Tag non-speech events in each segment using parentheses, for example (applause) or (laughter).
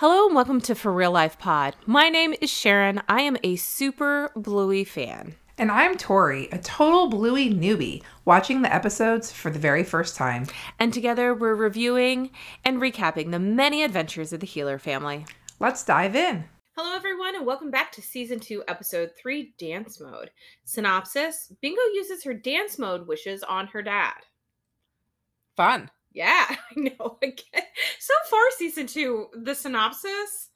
Hello and welcome to For Real Life Pod. My name is Sharon. I am a super Bluey fan. And I'm Tori, a total Bluey newbie, watching the episodes for the very first time. And together we're reviewing and recapping the many adventures of the Heeler family. Let's dive in. Hello, everyone, and welcome back to Season 2, Episode 3 Dance Mode. Synopsis Bingo uses her dance mode wishes on her dad. Fun. Yeah, (laughs) I know. So far, Season 2, the synopsis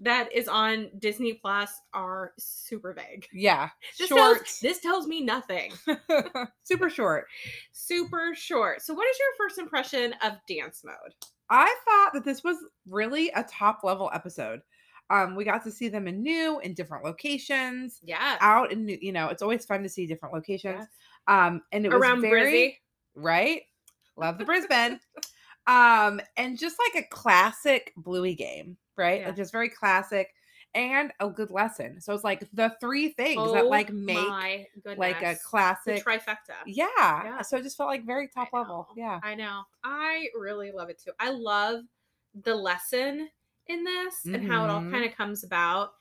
that is on Disney Plus are super vague. Yeah. (laughs) This short. Tells, this tells me nothing. (laughs) Super short. super short. So, what is your first impression of dance mode? I thought that this was really a top level episode. Um, we got to see them in new in different locations, Yeah. out in new, you know, it's always fun to see different locations. Um, and it was Around very Brizzy. right. Love the Brisbane. um, and just like a classic Bluey game, right? Yeah. Just very classic and a good lesson. So it's like the three things that Oh like make like a goodness. The classic. trifecta. yeah. Yeah. So it just felt like very top level. Yeah. I know. I really love it too. I love the lesson in this and how it all Mhm. kind of comes about.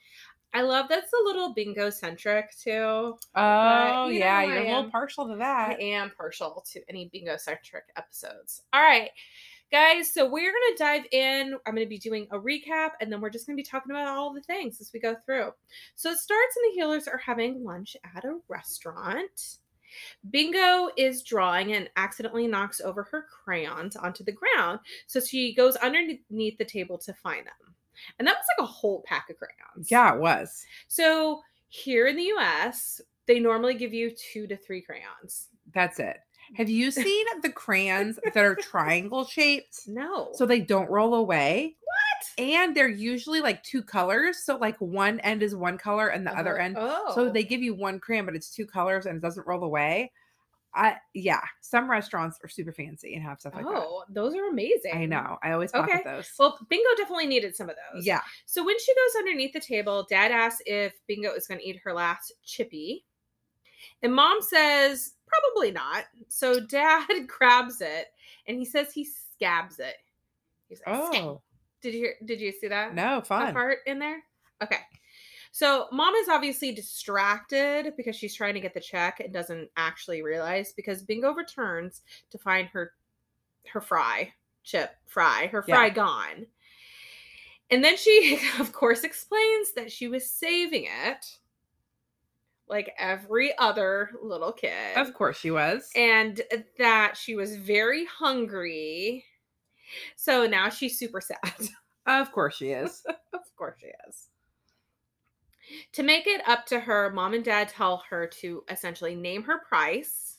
I love that's a little bingo centric too. Oh you yeah, know, you're I a little am- partial to that. I am partial to any bingo centric episodes. All right, guys. So we're gonna dive in. I'm gonna be doing a recap, and then we're just gonna be talking about all the things as we go through. So it starts, and the Heelers are having lunch at a restaurant. Bingo is drawing and accidentally knocks over her crayons onto the ground. So she goes underneath the table to find them. And that was like a whole pack of crayons. Yeah, it was. So here in the US, they normally give you two to three crayons. That's it. (laughs) Have you seen the crayons that are triangle shaped? No. So they don't roll away. What? And they're usually like two colors. So like one end is one color and the other Uh-huh. end. Oh. So they give you one crayon, but it's two colors and it doesn't roll away. I yeah. Some restaurants are super fancy and have stuff like that. Oh, those are amazing. I know. I always pocket Okay. those. Well, Bingo definitely needed some of those. yeah. So when she goes underneath the table, Dad asks if Bingo is going to eat her last chippy. And Mom says, probably not. So Dad (laughs) grabs it and he says he scabs it. He's like, "Scab." Oh Did you hear, did you see that? no, That fun. part in there? Okay. So mom is obviously distracted because she's trying to get the check and doesn't actually realize because Bingo returns to find her her fry, chip fry, her fry Yeah. gone. And then she (laughs) of course explains that she was saving it like every other little kid Of course she was. and that she was very hungry. So now she's super sad. (laughs) of course she is. of course she is. To make it up to her, mom and dad tell her to essentially name her price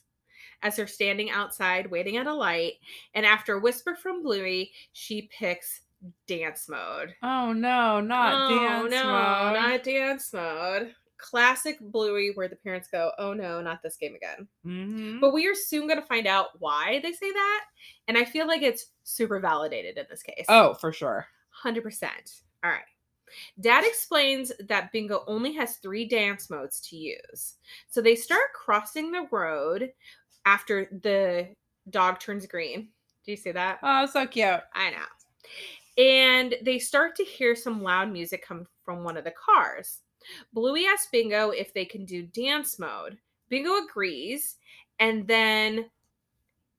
as they're standing outside waiting at a light. And after a whisper from Bluey, she picks dance mode. Oh no, not oh, dance no, mode. not dance mode. Classic Bluey, where the parents go, oh no, not this game again. Mhm. But we are soon going to find out why they say that. And I feel like it's super validated in this case. Oh, for sure. 100%. All right. Dad explains that Bingo only has three dance modes to use. So they start crossing the road after the dog turns green. Do you see that? Oh, so cute. I know. And they start to hear some loud music come from one of the cars. Bluey asks Bingo if they can do dance mode. Bingo agrees and then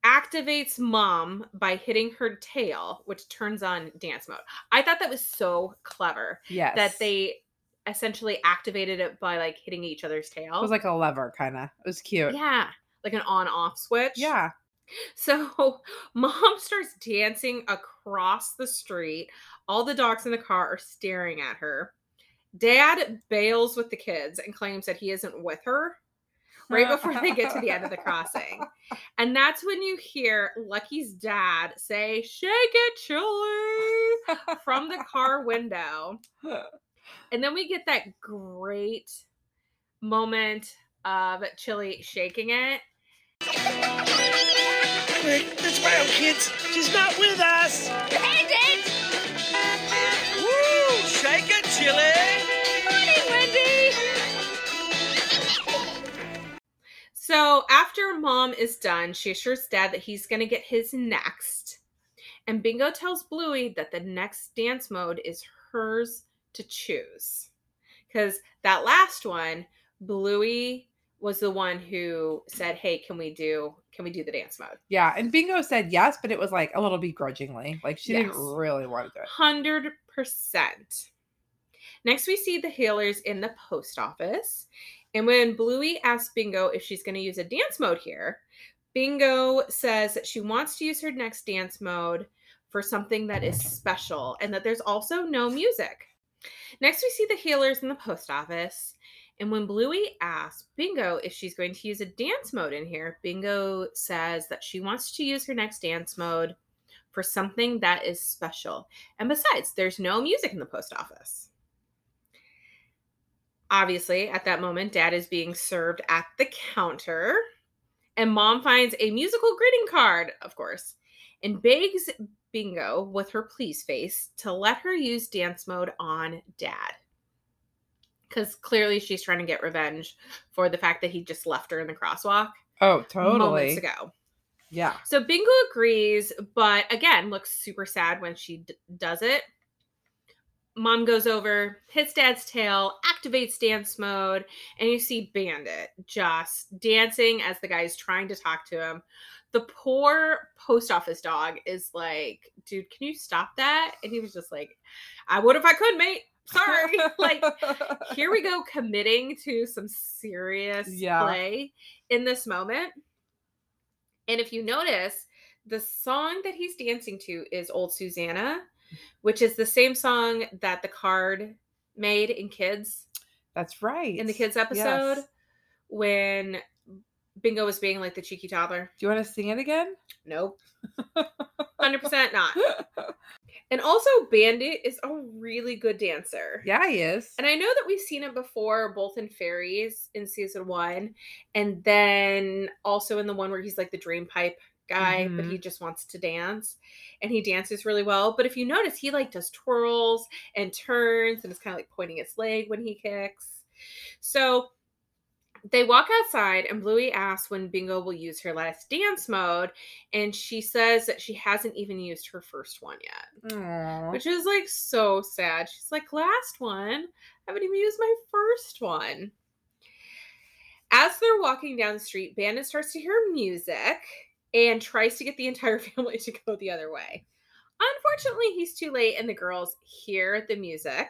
activates mom by hitting her tail, which turns on dance mode. I thought that was so clever Yes. that they essentially activated it by like hitting each other's tail. it was like a lever kind of. It was cute. yeah, like an on off switch. Yeah. So (laughs) mom starts dancing across the street. All the dogs in the car are staring at her. Dad bails with the kids and claims that he isn't with her right (laughs) before they get to the end of the crossing. And that's when you hear Lucky's dad say, Shake it, Chili, from the car window. (laughs) And then we get that great moment of Chili shaking it. It's my own kids. She's not with us. Bandit! Woo! Shake it, Chili. So after mom is done, she assures dad that he's going to get his next. And Bingo tells Bluey that the next dance mode is hers to choose. Because that last one, Bluey was the one who said, "Hey, can we do can we do the dance mode?" Yeah, and Bingo said yes, but it was like a little begrudgingly. Like she Yes. didn't really want to do it. Hundred percent. Next, we see the Heelers in the post office, and when Bluey asks Bingo if she's going to use a dance mode here, Bingo says that she wants to use her next dance mode for something that is special, and that there's also no music. Next, we see the Heelers in the post office. And when Bluey asks Bingo if she's going to use a dance mode in here, Bingo says that she wants to use her next dance mode for something that is special. And besides, there's no music in the post office. Obviously, at that moment, dad is being served at the counter, and mom finds a musical greeting card, of course, and begs Bingo with her please face to let her use dance mode on dad. Because clearly she's trying to get revenge for the fact that he just left her in the crosswalk Oh, totally. moments ago. Yeah. So Bingo agrees, but again, looks super sad when she d- does it. Mom goes over, hits dad's tail, activates dance mode, and you see Bandit just dancing as the guy's trying to talk to him. The poor post office dog is like, dude, can you stop that? And he was just like, I would if I could, mate. Sorry. (laughs) (laughs) like, here we go committing to some serious Yeah. play in this moment. And if you notice, the song that he's dancing to is Old Susanna, which is the same song that the card made in kids That's right. in the kids episode Yes. when Bingo was being like the cheeky toddler. Do you want to sing it again? Nope. (laughs) 100% not. And also Bandit is a really good dancer. yeah, he is. And I know that we've seen it before, both in Fairies in season one, and then also in the one where he's like the dream pipe guy, but mm-hmm. he just wants to dance. And he dances really well. But if you notice, he like does twirls and turns and is kind of like pointing his leg when he kicks. So they walk outside, and Bluey asks when Bingo will use her last dance mode, and she says that she hasn't even used her first one yet Aw. which is like so sad. She's like, last one, I haven't even used my first one. As they're walking down the street, Bandit starts to hear music and tries to get the entire (laughs) family to go the other way. Unfortunately, he's too late, and the girls hear the music.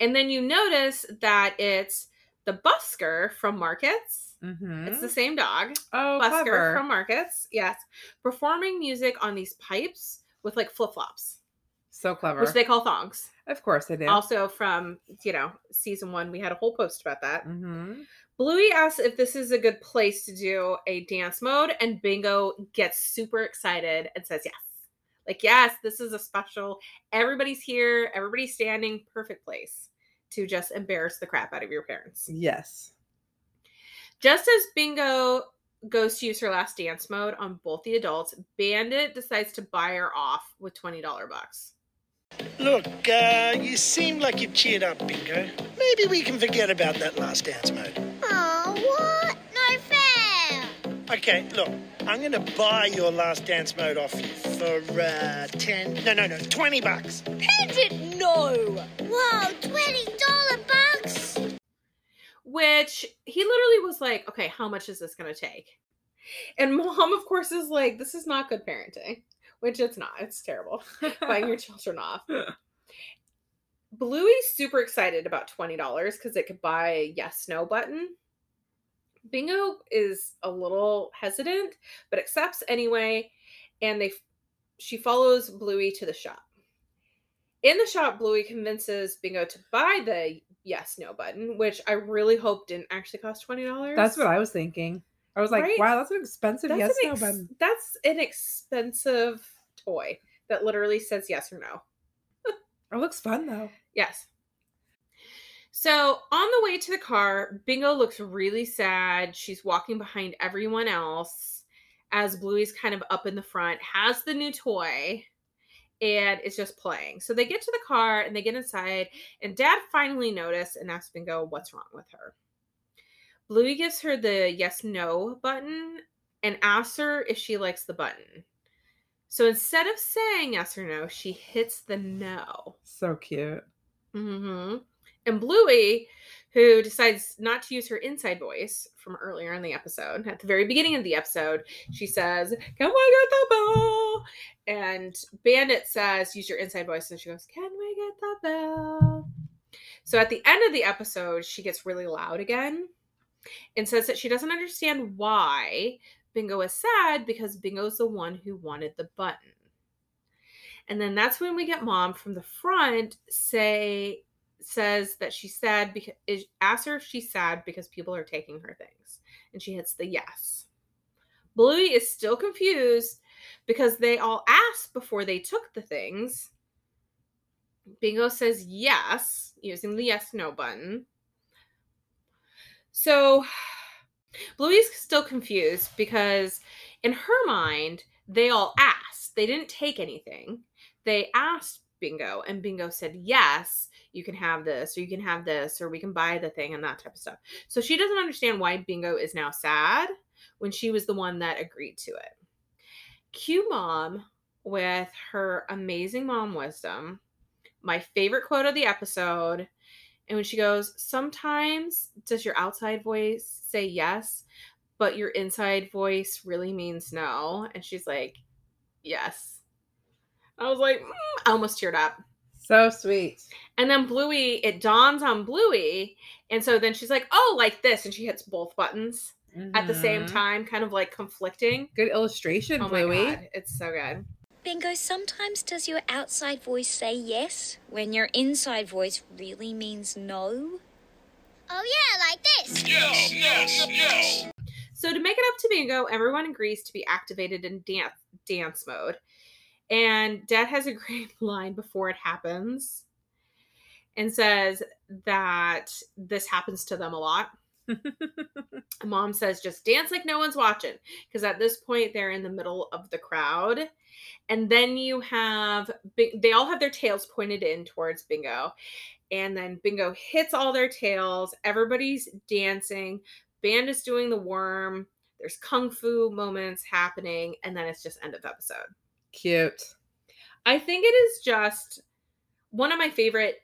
And then you notice that it's the busker from Markets. Mhm. It's the same dog oh, busker clever. from Markets. Yes, performing music on these pipes with like flip flops, so clever. which they call thongs. of course they did. Also from you know season one, we had a whole post about that. hmm Bluey asks if this is a good place to do a dance mode, and Bingo gets super excited and says yes. Like yes, this is a special. Everybody's here. Everybody's standing. Perfect place to just embarrass the crap out of your parents. Yes. Just as Bingo goes to use her last dance mode on both the adults, Bandit decides to buy her off with $20 bucks. Look, uh, you seem like you've cheered up, Bingo. Maybe we can forget about that last dance mode. Okay, look, I'm gonna buy your last dance mode off you for, uh, 10, no, no, no, 20 bucks. Bandit, no. Whoa, $20 bucks? Which he literally was like, okay, how much is this going to take? And mom, of course, is like, this is not good parenting, which it's not. It's terrible. (laughs) Buying your children off. Bluey's super excited about $20 because it could buy a yes no button. Bingo is a little hesitant, but accepts anyway, and they she follows Bluey to the shop. In the shop, Bluey convinces Bingo to buy the yes no button, which I really hope didn't actually cost twenty dollars. That's what I was thinking. I was like, Right? wow, that's an expensive that's yes an no button. That's an expensive toy that literally says yes or no. It looks fun though. Yes. So on the way to the car, Bingo looks really sad. She's walking behind everyone else as Bluey's kind of up in the front, has the new toy, and is just playing. So they get to the car and they get inside, and Dad finally noticed and asks Bingo what's wrong with her. Bluey gives her the yes no button and asks her if she likes the button. So instead of saying yes or no, she hits the no. So cute. hmm And Bluey, who decides not to use her inside voice from earlier in the episode, at the very beginning of the episode, she says, Can we get the bell? And Bandit says, Use your inside voice. And she goes, Can we get the bell? So at the end of the episode, she gets really loud again and says that she doesn't understand why Bingo is sad because Bingo's the one who wanted the button. And then that's when we get mom from the front say says that she's sad because asks her if she's sad because people are taking her things. And she hits the yes. Bluey is still confused because they all asked before they took the things. Bingo says yes, using the yes no button. So Bluey's still confused because in her mind, they all asked. They didn't take anything. They asked Bingo, and Bingo said, Yes, you can have this, or you can have this, or we can buy the thing, and that type of stuff. So she doesn't understand why Bingo is now sad when she was the one that agreed to it. Q Mom, with her amazing mom wisdom, my favorite quote of the episode. And when she goes, Sometimes does your outside voice say yes, but your inside voice really means no? And she's like, Yes. I was like, mm, I almost teared up. So sweet. And then Bluey, it dawns on Bluey. And so then she's like, Oh, like this. And she hits both buttons at the same Mhm. time, kind of like conflicting. Good illustration, Oh Bluey. my God. It's so good. Bingo, sometimes does your outside voice say yes when your inside voice really means no? Oh, yeah, like this. Yes, yes, yes. So to make it up to Bingo, everyone agrees to be activated in dance dance mode. And Dad has a (laughs) great line before it happens and says that this happens to them a lot. (laughs) Mom says just dance like no one's watching because at this point they're in the middle of the crowd. And then you have, they all have their tails pointed in towards Bingo. And then Bingo hits all their tails. Everybody's dancing. Band is doing the worm. There's kung fu moments happening, and then it's just end of episode. Cute. I think it is just one of my favorite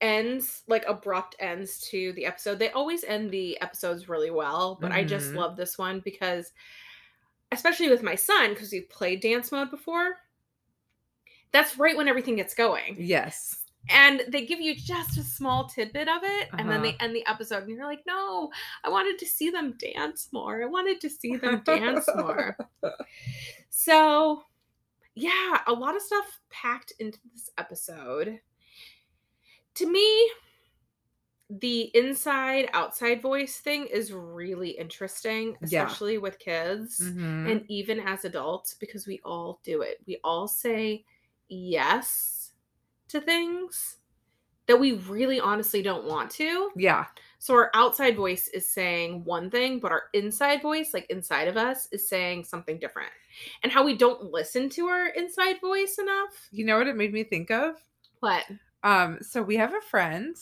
ends, like abrupt ends to the episode. They always end the episodes really well, but I just Mhm. love this one because, especially with my son, because we've played dance mode before, that's right when everything gets going. Yes. And they give you just a small tidbit of it, and then Uh-huh. they end the episode, and you're like, no, I wanted to see them dance more. I wanted to see them dance more. (laughs) So, yeah, a lot of stuff packed into this episode. To me, the inside outside voice thing is really interesting, Yeah. especially with kids Mhm. and even as adults because we all do it. We all say yes to things that we really honestly don't want to. yeah. So our outside voice is saying one thing, but our inside voice, like inside of us, is saying something different. And how we don't listen to our inside voice enough. You know what it made me think of? What? Um, so we have a friend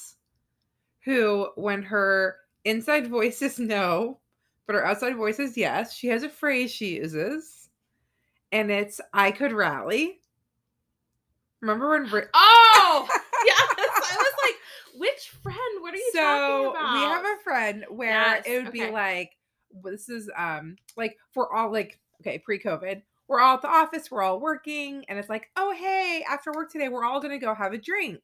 who, when her inside voice is no, but her outside voice is yes, she has a phrase she uses, and it's "I could rally." Remember when? Brit- Oh, yes. (laughs) Which friend? What are you so talking about? we have a friend where Yes, it would be like, this is um like for all like okay pre-COVID. We're all at the office, we're all working, and it's like, oh hey, after work today, we're all gonna go have a drink.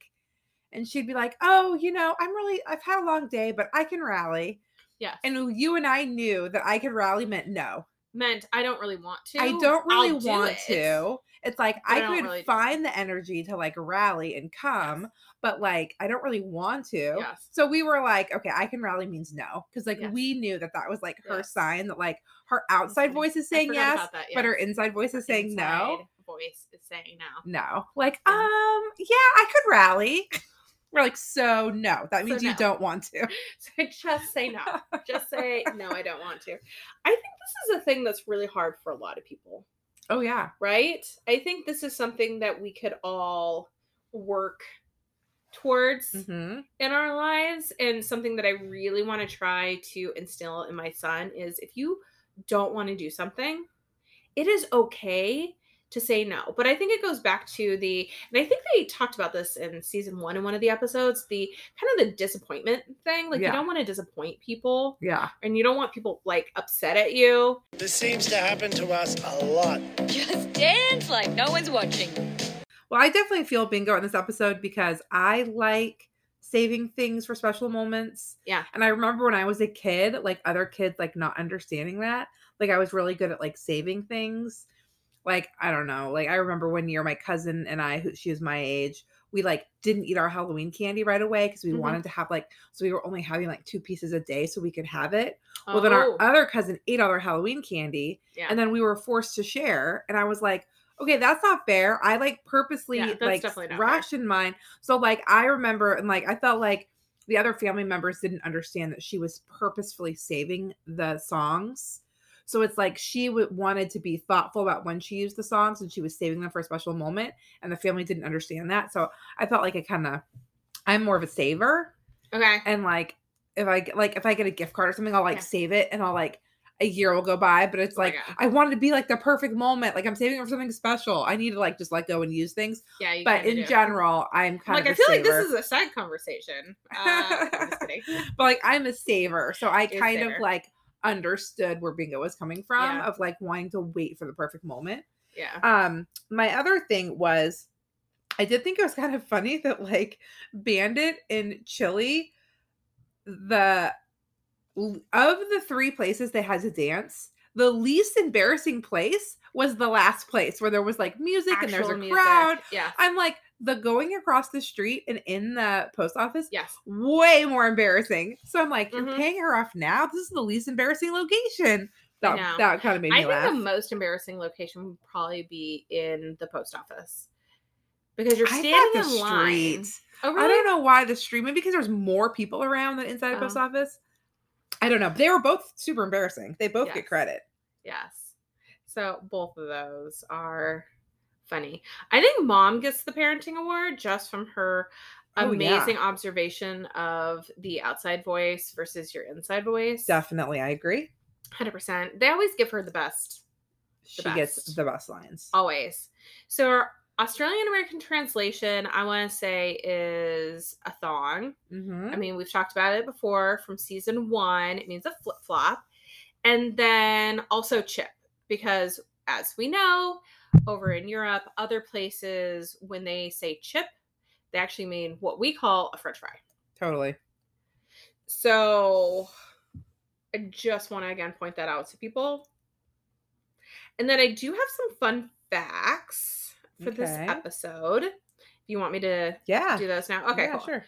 And she'd be like, Oh, you know, I'm really I've had a long day, but I can rally. Yes. And you and I knew that I could rally meant no. meant I don't really want to. I don't really I'll want it. to. It's like I I could really do find the energy to like rally and come, but like I don't really want to. Yes. So we were like, okay, I can rally means no, because like Yes. we knew that that was like her Yes. sign that like her outside voice is saying yes, that, but her inside voice is saying no. Voice is saying no. No, like Yeah. um, yeah, I could rally. (laughs) We're like, so no, that So means you don't want to. (laughs) So just say no. Just say no. I don't want to. I think this is a thing that's really hard for a lot of people, Oh yeah, right? I think this is something that we could all work towards hmm in our lives and something that I really want to try to instill in my son is if you don't want to do something, it is okay to say no. But I think it goes back to the, and I think they talked about this in season one in one of the episodes, the kind of the disappointment thing. Like Yeah. you don't want to disappoint people Yeah. and you don't want people like upset at you. This seems to happen to us a lot. Just dance like no one's watching. Well, I definitely feel bingo in this episode because I like saving things for special moments. Yeah. And I remember when I was a kid, like other kids like not understanding that. Like I was really good at like saving things. Like I don't know. Like I remember one year my cousin and I, who she was my age, we like didn't eat our Halloween candy right away because we Mhm. wanted to have like so we were only having like two pieces a day so we could have it. Well, then our Oh, other cousin ate all their Halloween candy, yeah. and then we were forced to share. And I was like, okay, that's not fair. I like purposely Yeah, like definitely not fair. rationed mine. So like I remember and like I felt like the other family members didn't understand that she was purposefully saving the songs. So it's like she w- wanted to be thoughtful about when she used the songs and she was saving them for a special moment, and the family didn't understand that. So I felt like I kind of, I'm more of a saver okay. and like if I get like if I get a gift card or something, I'll like Yeah. save it and I'll like a year will go by, but it's Oh like. I want it to be like the perfect moment. Like I'm saving it for something special. I need to like just let go and use things. Yeah. But in do. general, I'm kind of like I feel like this is a side conversation. (laughs) Uh, I'm just kidding. but like I'm a saver. So I You're kind saver. of like understood where bingo was coming from Yeah. of like wanting to wait for the perfect moment. Yeah. Um, my other thing was I did think it was kind of funny that like Bandit and Chili, the of the three places they had to dance, the least embarrassing place was the last place where there was like music and there's a music. crowd. Yeah. I'm like the going across the street and in the post office Yes. way more embarrassing. So I'm like, Mhm. you're paying her off now. This is the least embarrassing location. That, that kind of made me I think laugh. the most embarrassing location would probably be in the post office because you're standing the in line. street. Oh, I don't know why the street. Maybe because there's more people around than inside a post Oh. office. I don't know. They were both super embarrassing. They both Yes. get credit. Yes. So both of those are funny. I think mom gets the parenting award just from her Oh, yeah. amazing observation of the outside voice versus your inside voice. Definitely, I agree. 100%. They always give her the best. She The gets the best lines. Always. So our Australian American translation, I want to say, is a thong. Mm-hmm. I mean, we've talked about it before from season one. It means a flip flop. And then also chip, because as we know, over in Europe, other places, when they say chip, they actually mean what we call a french fry. Totally. So I just want to again point that out to people. And then I do have some fun facts for this episode. If you want me to Yeah. do those now. Okay, Yeah, cool. sure.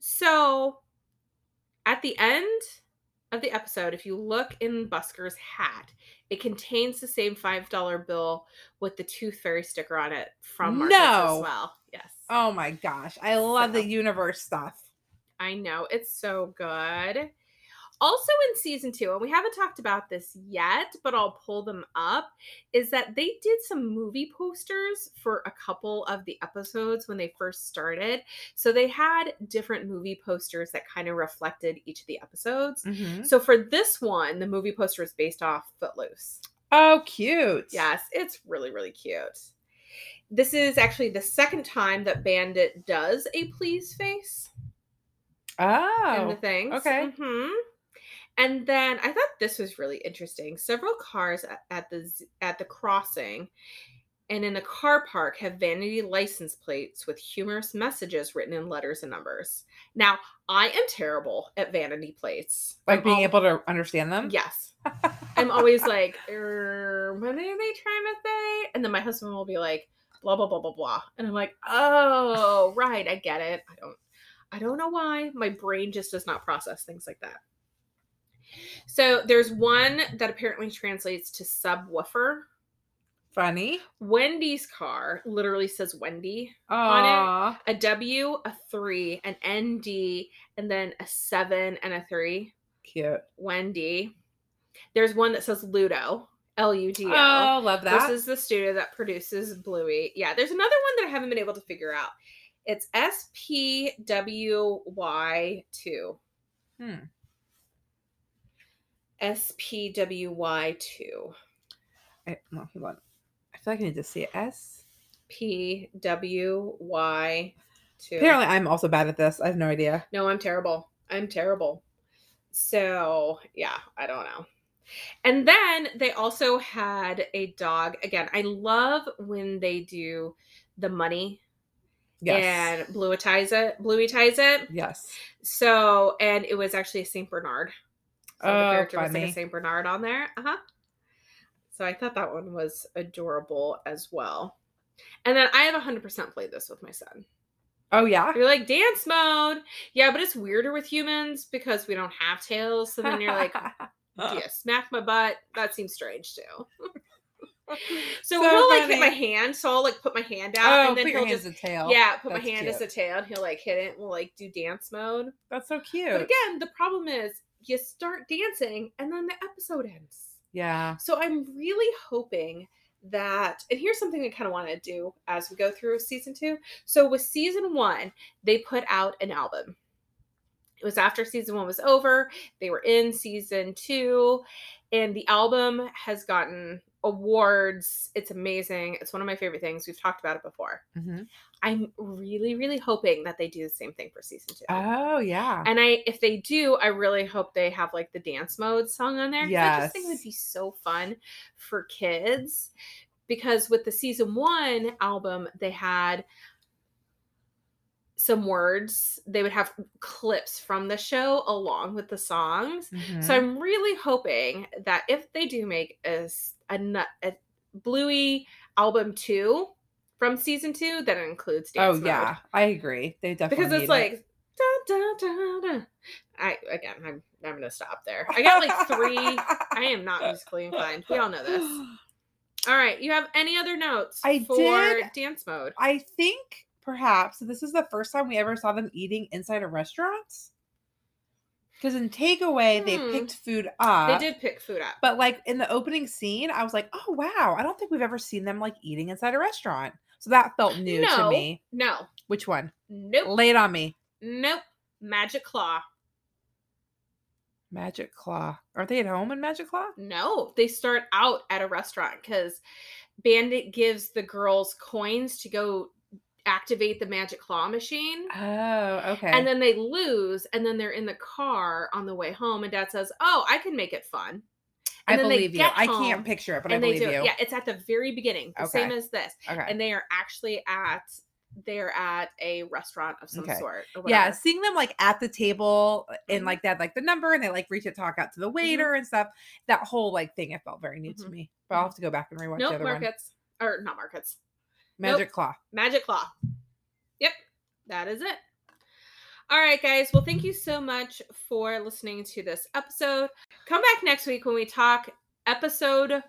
So at the end of the episode, if you look in Busker's hat, it contains the same $5 bill with the Tooth Fairy sticker on it from Markets No. as well. Yes. Oh my gosh. I love the universe stuff. I know. It's so good. Also in season two, and we haven't talked about this yet, but I'll pull them up, is that they did some movie posters for a couple of the episodes when they first started. So they had different movie posters that kind of reflected each of the episodes. Mhm. So for this one, the movie poster is based off Footloose. Oh, cute. Yes, it's really, really cute. This is actually the second time that Bandit does a please face in Oh. the things. okay. hmm And then I thought this was really interesting. Several cars at, at the at the crossing and in the car park have vanity license plates with humorous messages written in letters and numbers. Now, I am terrible at vanity plates. Like I'm being al- able to understand them? Yes. (laughs) I'm always like, er, what are they trying to say? And then my husband will be like, blah blah blah blah blah, and I'm like, oh right, I get it. I don't, I don't know why my brain just does not process things like that. So there's one that apparently translates to subwoofer. Funny. Wendy's car literally says Wendy. Aw. A W, a three, an ND, and then a seven and a three. Cute. Wendy. There's one that says Ludo, L U D O. Oh, love that. This is the studio that produces Bluey. Yeah, there's another one that I haven't been able to figure out. It's SPWY2. Hmm. SPWY2. I, no, hold on. I feel like I need to see it. S. P W Y two. Apparently, I'm also bad at this. I have no idea. No, I'm terrible. I'm terrible. So, yeah, I don't know. And then they also had a dog. Again, I love when they do the money Yes. and bluetize it, bluetize it. yes. So, and it was actually a Saint Bernard. So the Oh, character was like a Saint Bernard on there. Uh huh. So I thought that one was adorable as well. And then I have 100% played this with my son. Oh yeah. You're like dance mode. Yeah, but it's weirder with humans because we don't have tails. So then you're like, (laughs) yeah, smack my butt. That seems strange too. (laughs) So, So he'll like hit my hand. So I'll like put my hand out Oh, and then put your he'll hand just as a tail. yeah, put That's my hand as a tail and he'll like hit it and we'll like do dance mode. That's so cute. But again, the problem is you start dancing and then the episode ends. yeah. So I'm really hoping that, and here's something I kind of want to do as we go through season two. So with season one, they put out an album. It was after season one was over. They were in season two, and the album has gotten awards. It's amazing. It's one of my favorite things. We've talked about it before. Mhm. I'm really, really hoping that they do the same thing for season two. Oh yeah. And I, if they do, I really hope they have like the dance mode song on there. 'cause I just think it would be so fun for kids. Because with the season one album, they had some words. They would have clips from the show along with the songs. Mhm. So I'm really hoping that if they do make a, a, a Bluey album two from season two, that includes oh mode yeah. I agree. They definitely because it's like it. da, da, da. I again, I'm I'm gonna stop there. I got like three. (laughs) I am not musically inclined. We all know this. All right, you have any other notes I for did- dance mode? I think perhaps this is the first time we ever saw them eating inside a restaurant. Because in takeaway, they Hmm. picked food up. they did pick food up. But like in the opening scene, I was like, oh wow, I don't think we've ever seen them like eating inside a restaurant. So that felt new to me. no, Which one? nope, Lay it on me. nope. Magic Claw. Magic Claw. Aren't they at home in Magic Claw? No, they start out at a restaurant because Bandit gives the girls coins to go activate the Magic Claw machine. Oh, okay. And then they lose, and then they're in the car on the way home, and Dad says, "Oh, I can make it fun." I and they believe you. I can't picture it, but I believe do. you. Yeah, it's at the very beginning, the same as this, Okay. and they are actually at they're at a restaurant of some Okay. sort. Or yeah, seeing them like at the table and Mhm. like that, like the number, and they like reach to talk out to the waiter and stuff. That whole like thing, it felt very new to Mhm. me. But I'll have to go back and rewatch the Nope, other one. markets or not markets. Magic Claw. Magic Claw. Yep, that is it. All right, guys. Well, thank you so much for listening to this episode. Come back next week when we talk episode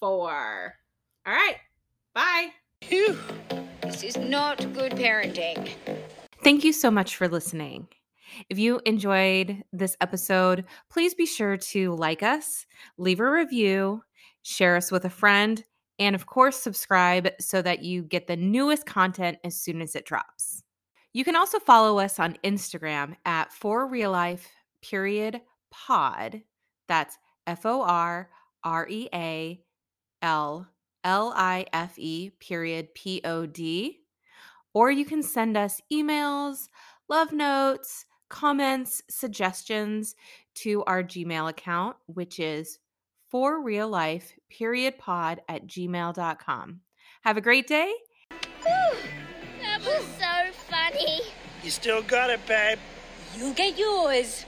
four. All right. Bye. Phew. This is not good parenting. Thank you so much for listening. If you enjoyed this episode, please be sure to like us, leave a review, share us with a friend, and of course, subscribe so that you get the newest content as soon as it drops. You can also follow us on Instagram at for real life period pod. That's F O R R E A L L I F E period P O D or you can send us emails, love notes, comments, suggestions to our Gmail account, which is for real life period pod at gmail.com. Have a great day. That was so funny. You still got it, babe. You get yours.